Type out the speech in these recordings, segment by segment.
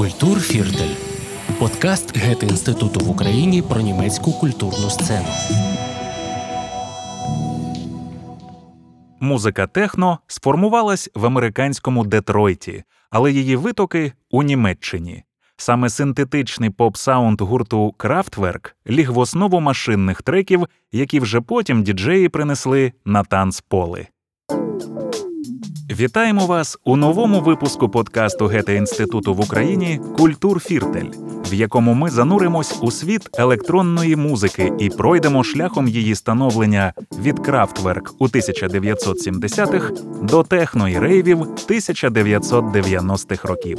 Культурфіртель подкаст Гете інституту в Україні про німецьку культурну сцену. Музика техно сформувалась в американському Детройті, але її витоки у Німеччині. Саме синтетичний поп-саунд гурту Kraftwerk ліг в основу машинних треків, які вже потім діджеї принесли на танцполи. Вітаємо вас у новому випуску подкасту Гете інституту в Україні Культурфіртель, в якому ми зануримось у світ електронної музики і пройдемо шляхом її становлення від Крафтверк у 1970-х до техно і рейвів 1990-х років.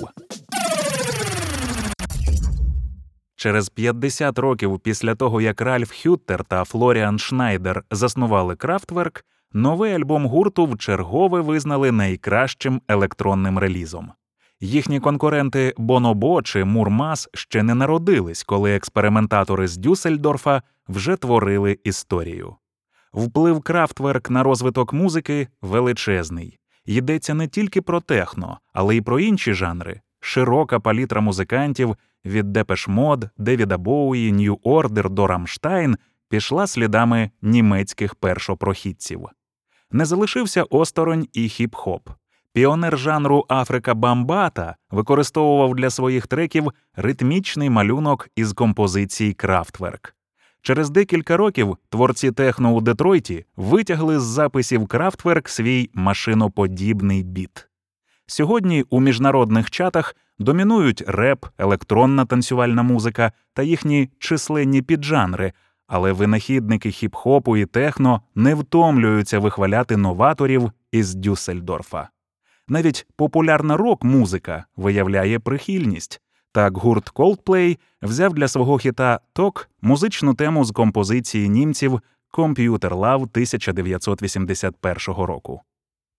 Через 50 років після того, як Ральф Хюттер та Флоріан Шнайдер заснували Крафтверк, новий альбом гурту вчергове визнали найкращим електронним релізом. Їхні конкуренти Бонобо чи Мурмас ще не народились, коли експериментатори з Дюссельдорфа вже творили історію. Вплив Крафтверк на розвиток музики величезний. Йдеться не тільки про техно, але й про інші жанри. Широка палітра музикантів від Депеш Мод, Девіда Боуї, Нью Ордер до Рамштайн пішла слідами німецьких першопрохідців не залишився осторонь і хіп-хоп. Піонер жанру Африка Бамбата використовував для своїх треків ритмічний малюнок із композицій Крафтверк. Через декілька років творці техно у Детройті витягли з записів Крафтверк свій машиноподібний біт. Сьогодні у міжнародних чартах домінують реп, електронна танцювальна музика та їхні численні піджанри, але винахідники хіп-хопу і техно не втомлюються вихваляти новаторів із Дюссельдорфа. Навіть популярна рок-музика виявляє прихильність. Так гурт Coldplay взяв для свого хіта ток музичну тему з композиції німців Computer Love 1981 року.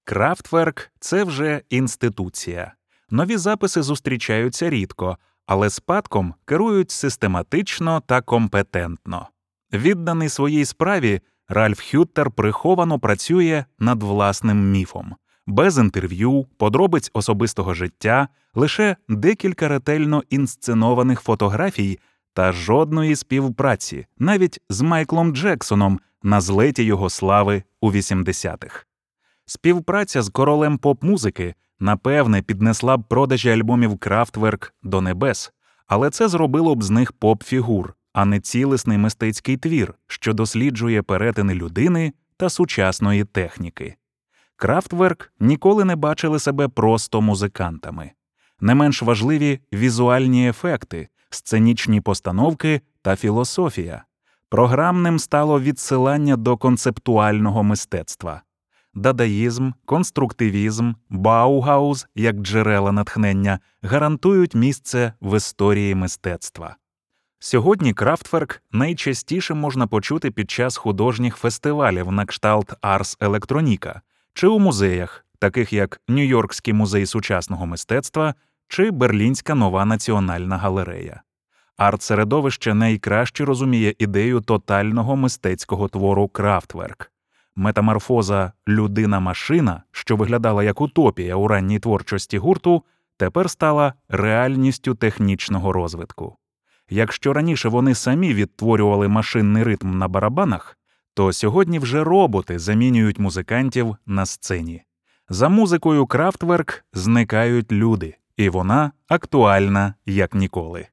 Крафтверк це вже інституція. Нові записи зустрічаються рідко, але спадком керують систематично та компетентно. Відданий своїй справі, Ральф Хюттер приховано працює над власним міфом, без інтерв'ю, подробиць особистого життя, лише декілька ретельно інсценованих фотографій та жодної співпраці, навіть з Майклом Джексоном на злеті його слави у 80-х. Співпраця з королем поп-музики напевне піднесла б продажі альбомів Крафтверк до небес, але це зробило б з них поп-фігур а не цілісний мистецький твір, що досліджує перетини людини та сучасної техніки. Крафтверк ніколи не бачили себе просто музикантами. Не менш важливі візуальні ефекти, сценічні постановки та філософія. Програмним стало відсилання до концептуального мистецтва. Дадаїзм, конструктивізм, баугауз як джерела натхнення гарантують місце в історії мистецтва. Сьогодні Крафтверк найчастіше можна почути під час художніх фестивалів на кшталт Арс Електроніка чи у музеях, таких як Нью-Йоркський музей сучасного мистецтва чи Берлінська нова національна галерея. Арт-середовище найкраще розуміє ідею тотального мистецького твору Крафтверк. Метаморфоза людина-машина, що виглядала як утопія у ранній творчості гурту, тепер стала реальністю технічного розвитку. Якщо раніше вони самі відтворювали машинний ритм на барабанах, то сьогодні вже роботи замінюють музикантів на сцені. За музикою Крафтверк зникають люди, і вона актуальна як ніколи.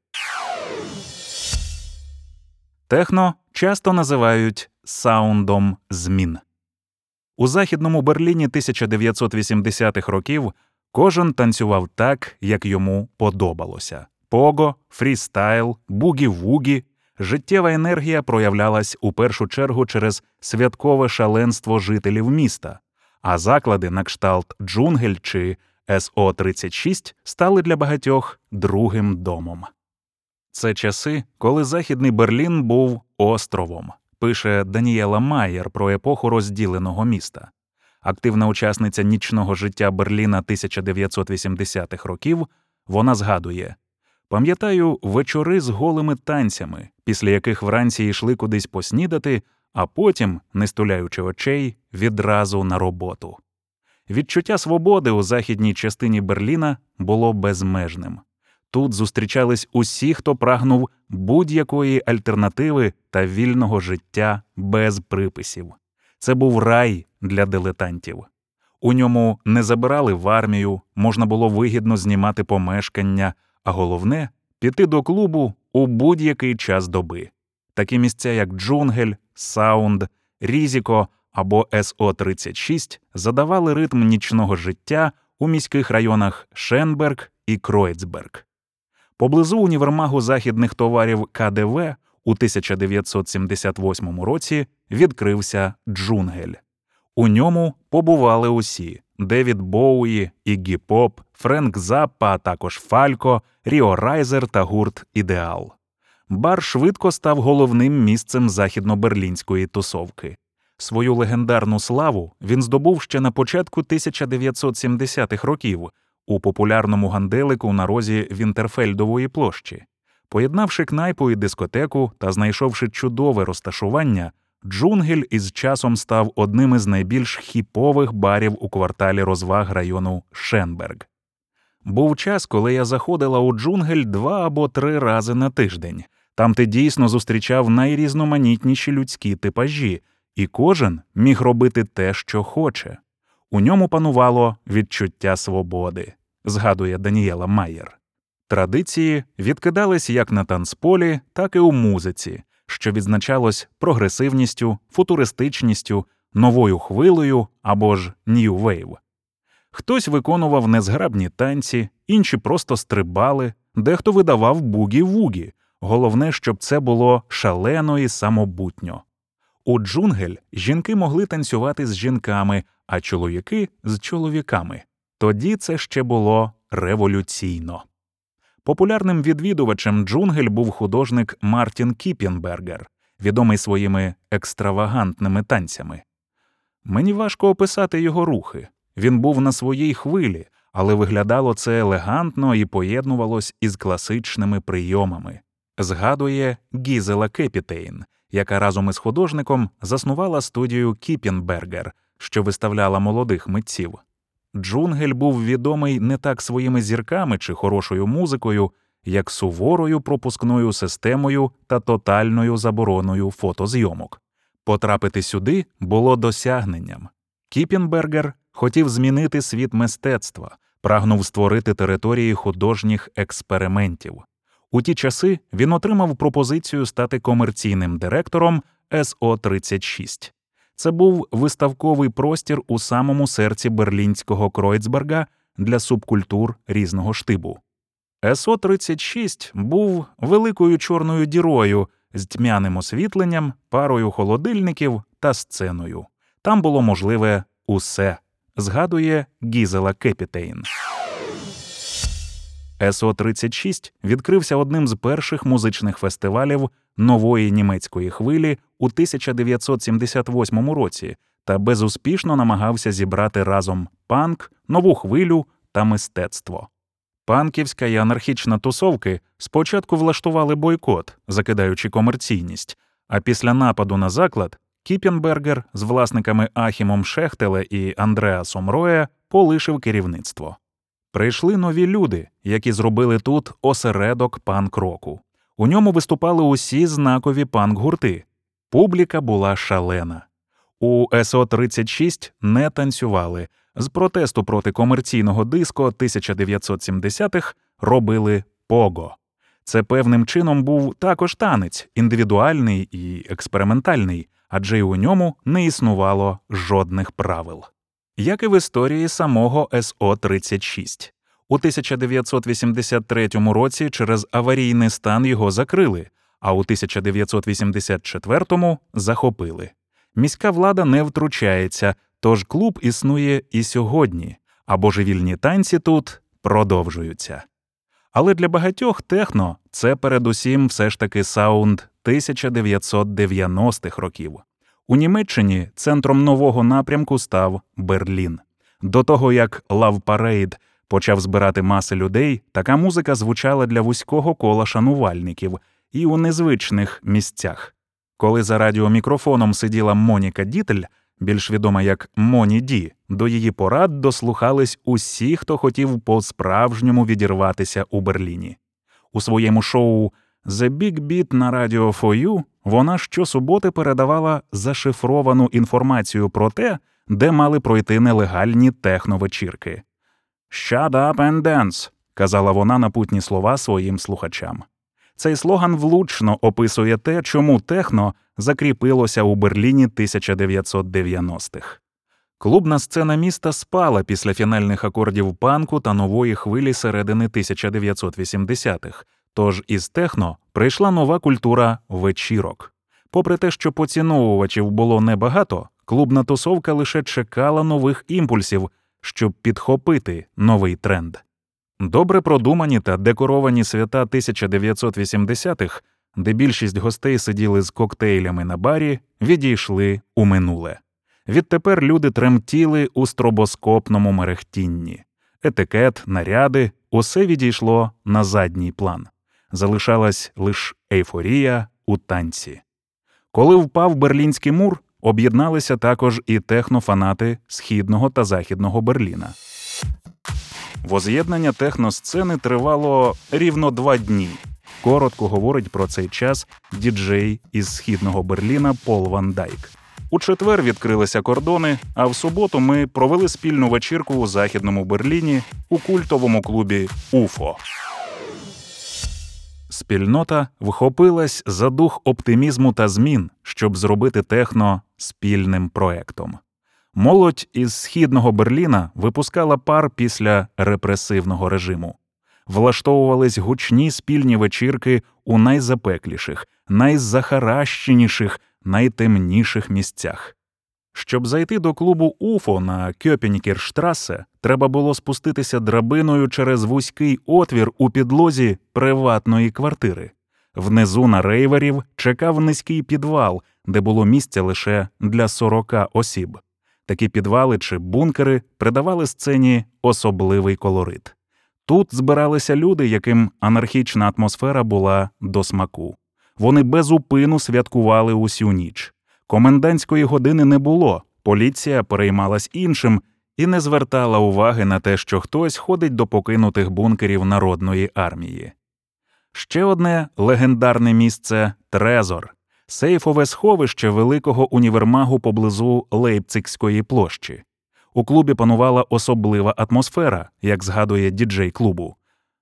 Техно часто називають саундом змін. У західному Берліні 1980-х років кожен танцював так, як йому подобалося. Пого, фрістайл, бугі-вугі, життєва енергія проявлялась у першу чергу через святкове шаленство жителів міста, а заклади на кшталт джунгель чи СО 36 стали для багатьох другим домом. Це часи, коли Західний Берлін був островом, пише Даніела Майєр про епоху розділеного міста. Активна учасниця нічного життя Берліна 1980-х років, вона згадує Пам'ятаю вечори з голими танцями, після яких вранці йшли кудись поснідати, а потім, не стуляючи очей, відразу на роботу. Відчуття свободи у західній частині Берліна було безмежним. Тут зустрічались усі, хто прагнув будь-якої альтернативи та вільного життя без приписів. Це був рай для дилетантів. У ньому не забирали в армію, можна було вигідно знімати помешкання, а головне піти до клубу у будь-який час доби. Такі місця, як Джунгель, Саунд, Різіко або СО-36 задавали ритм нічного життя у міських районах Шенберг і Кройцберг. Поблизу універмагу західних товарів КДВ у 1978 році відкрився Джунгель. У ньому побували усі Девід Боуї, Іггі Поп, Френк Заппа, а також Фалько, Ріо Райзер та гурт Ідеал. Бар швидко став головним місцем західно-берлінської тусовки. Свою легендарну славу він здобув ще на початку 1970-х років у популярному ганделику на розі Вінтерфельдової площі. Поєднавши кнайпу і дискотеку та знайшовши чудове розташування, Джунгель із часом став одним із найбільш хіпових барів у кварталі розваг району Шенберг. Був час, коли я заходила у джунгель два або три рази на тиждень. Там ти дійсно зустрічав найрізноманітніші людські типажі, і кожен міг робити те, що хоче. У ньому панувало відчуття свободи, згадує Даніела Майєр. Традиції відкидались як на танцполі, так і у музиці, що відзначалось прогресивністю, футуристичністю, новою хвилею або ж New Wave. Хтось виконував незграбні танці, інші просто стрибали, дехто видавав бугі-вугі. Головне, щоб це було шалено і самобутньо. У джунгель жінки могли танцювати з жінками, а чоловіки з чоловіками. Тоді це ще було революційно. Популярним відвідувачем джунгель був художник Мартін Кіпінбергер, відомий своїми екстравагантними танцями. Мені важко описати його рухи. Він був на своїй хвилі, але виглядало це елегантно і поєднувалось із класичними прийомами. Згадує Гізела Кепітейн, яка разом із художником заснувала студію Кіпінбергер, що виставляла молодих митців. Джунгель був відомий не так своїми зірками чи хорошою музикою, як суворою пропускною системою та тотальною забороною фотозйомок. Потрапити сюди було досягненням. Кіпінбергер хотів змінити світ мистецтва, прагнув створити території художніх експериментів. У ті часи він отримав пропозицію стати комерційним директором СО-36. Це був виставковий простір у самому серці берлінського Кройцберга для субкультур різного штибу. СО-36 був великою чорною дірою з тьмяним освітленням, парою холодильників та сценою. Там було можливе усе, згадує Гізела Кепітейн. СО-36 відкрився одним з перших музичних фестивалів нової німецької хвилі у 1978 році та безуспішно намагався зібрати разом панк, нову хвилю та мистецтво. Панківська і анархічна тусовки спочатку влаштували бойкот, закидаючи комерційність, а після нападу на заклад Кіпенбергер з власниками Ахімом Шехтеле і Андреасом Роя полишив керівництво. Прийшли нові люди, які зробили тут осередок панк-року. У ньому виступали усі знакові панк-гурти. Публіка була шалена. У СО-36 не танцювали. З протесту проти комерційного диско 1970-х робили пого. Це певним чином був також танець, індивідуальний і експериментальний, адже й у ньому не існувало жодних правил. Як і в історії самого СО-36. У 1983 році через аварійний стан його закрили, а у 1984-му захопили. Міська влада не втручається, тож клуб існує і сьогодні, а божевільні танці тут продовжуються. Але для багатьох техно це передусім все ж таки саунд 1990-х років. У Німеччині центром нового напрямку став Берлін. До того як Love Parade почав збирати маси людей, така музика звучала для вузького кола шанувальників і у незвичних місцях. Коли за радіомікрофоном сиділа Моніка Дітель, більш відома як Моні Ді, до її порад дослухались усі, хто хотів по справжньому відірватися у Берліні. У своєму шоу The Big Beat на Radio 4U вона щосуботи передавала зашифровану інформацію про те, де мали пройти нелегальні техновечірки. «Shut up and dance», – казала вона напутні слова своїм слухачам. Цей слоган влучно описує те, чому техно закріпилося у Берліні 1990-х. Клубна сцена міста спала після фінальних акордів панку та нової хвилі середини 1980-х, тож із техно прийшла нова культура вечірок. Попри те, що поціновувачів було небагато, клубна тусовка лише чекала нових імпульсів, щоб підхопити новий тренд. Добре продумані та декоровані свята 1980-х, де більшість гостей сиділи з коктейлями на барі, відійшли у минуле. Відтепер люди тремтіли у стробоскопному мерехтінні. Етикет, наряди усе відійшло на задній план. Залишалась лише ейфорія у танці. Коли впав Берлінський мур, об'єдналися також і технофанати східного та західного Берліна. Воз'єднання техносцени тривало рівно два дні. Коротко говорить про цей час діджей із східного Берліна Пол Ван Дайк. У четвер відкрилися кордони, а в суботу ми провели спільну вечірку у західному Берліні у культовому клубі Уфо. Спільнота вхопилась за дух оптимізму та змін, щоб зробити техно спільним проектом. Молодь із східного Берліна випускала пар після репресивного режиму. Влаштовувались гучні спільні вечірки у найзапекліших, найзахаращеніших, найтемніших місцях. Щоб зайти до клубу Уфо на Кьопінькерштрасе, треба було спуститися драбиною через вузький отвір у підлозі приватної квартири. Внизу на рейверів чекав низький підвал, де було місце лише для 40 осіб. Такі підвали чи бункери придавали сцені особливий колорит. Тут збиралися люди, яким анархічна атмосфера була до смаку. Вони безупину святкували усю ніч. Комендантської години не було, поліція переймалась іншим і не звертала уваги на те, що хтось ходить до покинутих бункерів народної армії. Ще одне легендарне місце Трезор, сейфове сховище великого універмагу поблизу Лейпцигської площі. У клубі панувала особлива атмосфера, як згадує діджей клубу.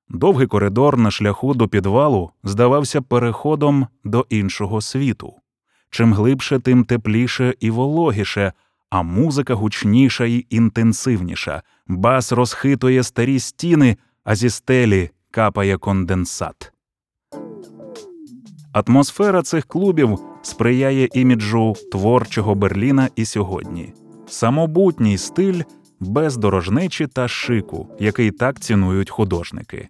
Довгий коридор на шляху до підвалу здавався переходом до іншого світу. Чим глибше, тим тепліше і вологіше, а музика гучніша і інтенсивніша, бас розхитує старі стіни, а зі стелі капає конденсат. Атмосфера цих клубів сприяє іміджу творчого Берліна і сьогодні, самобутній стиль без дорожнечі та шику, який так цінують художники.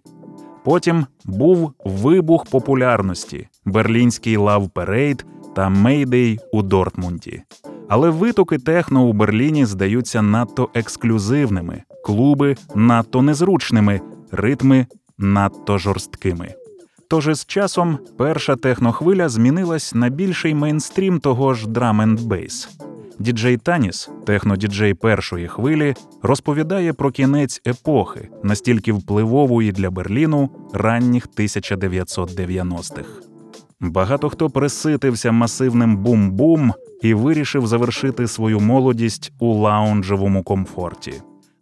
Потім був вибух популярності, берлінський Love Parade та Mayday у Дортмунді. Але витоки техно у Берліні здаються надто ексклюзивними, клуби надто незручними, ритми надто жорсткими. Тож із часом перша технохвиля змінилась на більший мейнстрім того ж драм енд бейс. Діджей Таніс, технодіджей першої хвилі, розповідає про кінець епохи, настільки впливової для Берліну ранніх 1990-х. Багато хто приситився масивним бум-бум і вирішив завершити свою молодість у лаунжевому комфорті.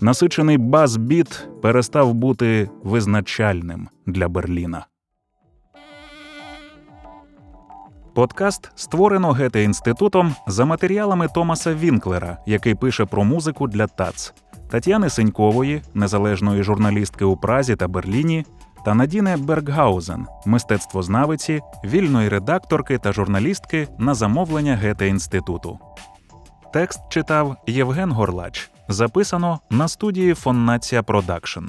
Насичений бас-біт перестав бути визначальним для Берліна. Подкаст створено гете інститутом за матеріалами Томаса Вінклера, який пише про музику для ТАЦ, Тетяни Сенькової, незалежної журналістки у Празі та Берліні, та Надіне Берггаузен, мистецтвознавиці, вільної редакторки та журналістки на замовлення гете інституту. Текст читав Євген Горлач. Записано на студії Фоннація Продакшн.